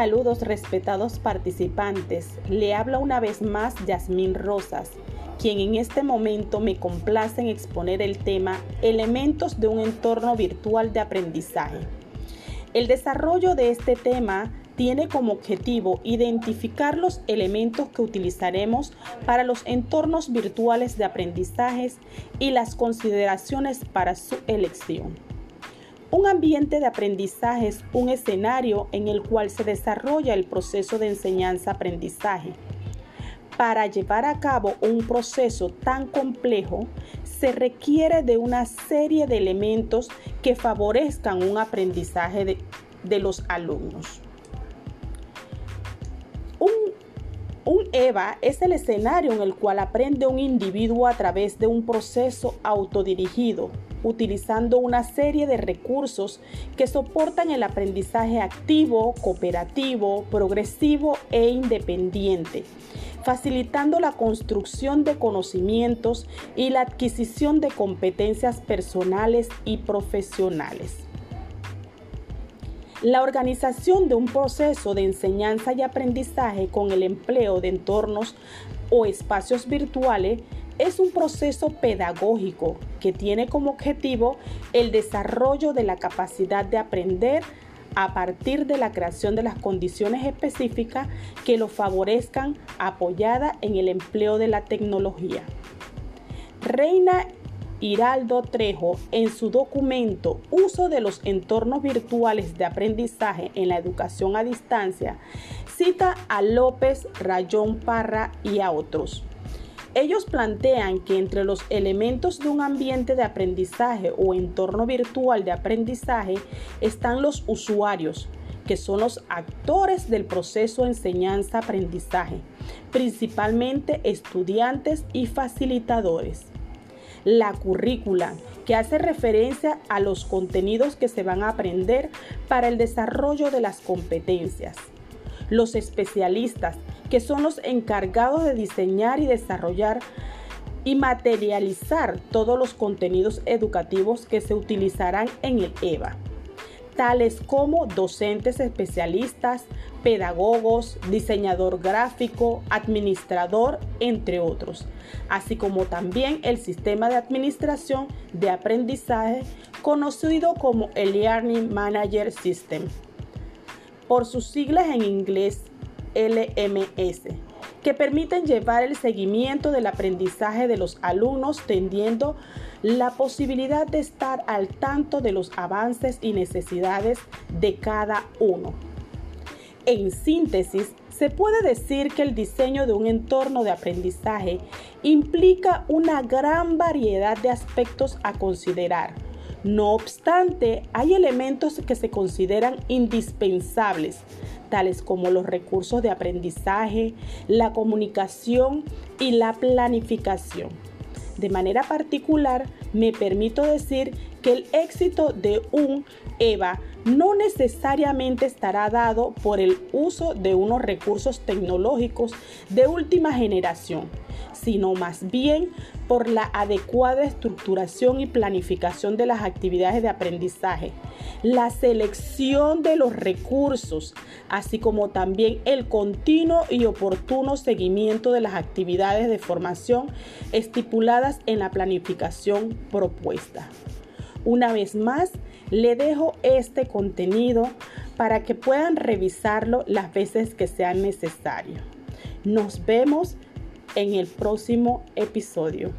Saludos respetados participantes. Le habla una vez más Yasmín Rosas, quien en este momento me complace en exponer el tema Elementos de un entorno virtual de aprendizaje. El desarrollo de este tema tiene como objetivo identificar los elementos que utilizaremos para los entornos virtuales de aprendizajes y las consideraciones para su elección. Un ambiente de aprendizaje es un escenario en el cual se desarrolla el proceso de enseñanza-aprendizaje. Para llevar a cabo un proceso tan complejo, se requiere de una serie de elementos que favorezcan un aprendizaje de, los alumnos. Un EVA es el escenario en el cual aprende un individuo a través de un proceso autodirigido, utilizando una serie de recursos que soportan el aprendizaje activo, cooperativo, progresivo e independiente, facilitando la construcción de conocimientos y la adquisición de competencias personales y profesionales. La organización de un proceso de enseñanza y aprendizaje con el empleo de entornos o espacios virtuales es un proceso pedagógico que tiene como objetivo el desarrollo de la capacidad de aprender a partir de la creación de las condiciones específicas que lo favorezcan apoyada en el empleo de la tecnología. Reina Hiraldo Trejo, en su documento Uso de los entornos virtuales de aprendizaje en la educación a distancia, cita a López, Rayón Parra y a otros. Ellos plantean que entre los elementos de un ambiente de aprendizaje o entorno virtual de aprendizaje están los usuarios, que son los actores del proceso enseñanza-aprendizaje, principalmente estudiantes y facilitadores. La currícula, que hace referencia a los contenidos que se van a aprender para el desarrollo de las competencias. Los especialistas, que son los encargados de diseñar y desarrollar y materializar todos los contenidos educativos que se utilizarán en el EVA, tales como docentes especialistas, pedagogos, diseñador gráfico, administrador, entre otros, así como también el sistema de administración de aprendizaje conocido como el Learning Manager System, por sus siglas en inglés LMS, que permiten llevar el seguimiento del aprendizaje de los alumnos, tendiendo la posibilidad de estar al tanto de los avances y necesidades de cada uno. En síntesis, se puede decir que el diseño de un entorno de aprendizaje implica una gran variedad de aspectos a considerar. No obstante, hay elementos que se consideran indispensables, tales como los recursos de aprendizaje, la comunicación y la planificación. De manera particular, me permito decir que el éxito de un EVA no necesariamente estará dado por el uso de unos recursos tecnológicos de última generación, sino más bien por la adecuada estructuración y planificación de las actividades de aprendizaje, la selección de los recursos, así como también el continuo y oportuno seguimiento de las actividades de formación estipuladas en la planificación propuesta. Una vez más, le dejo este contenido para que puedan revisarlo las veces que sea necesario. Nos vemos en el próximo episodio.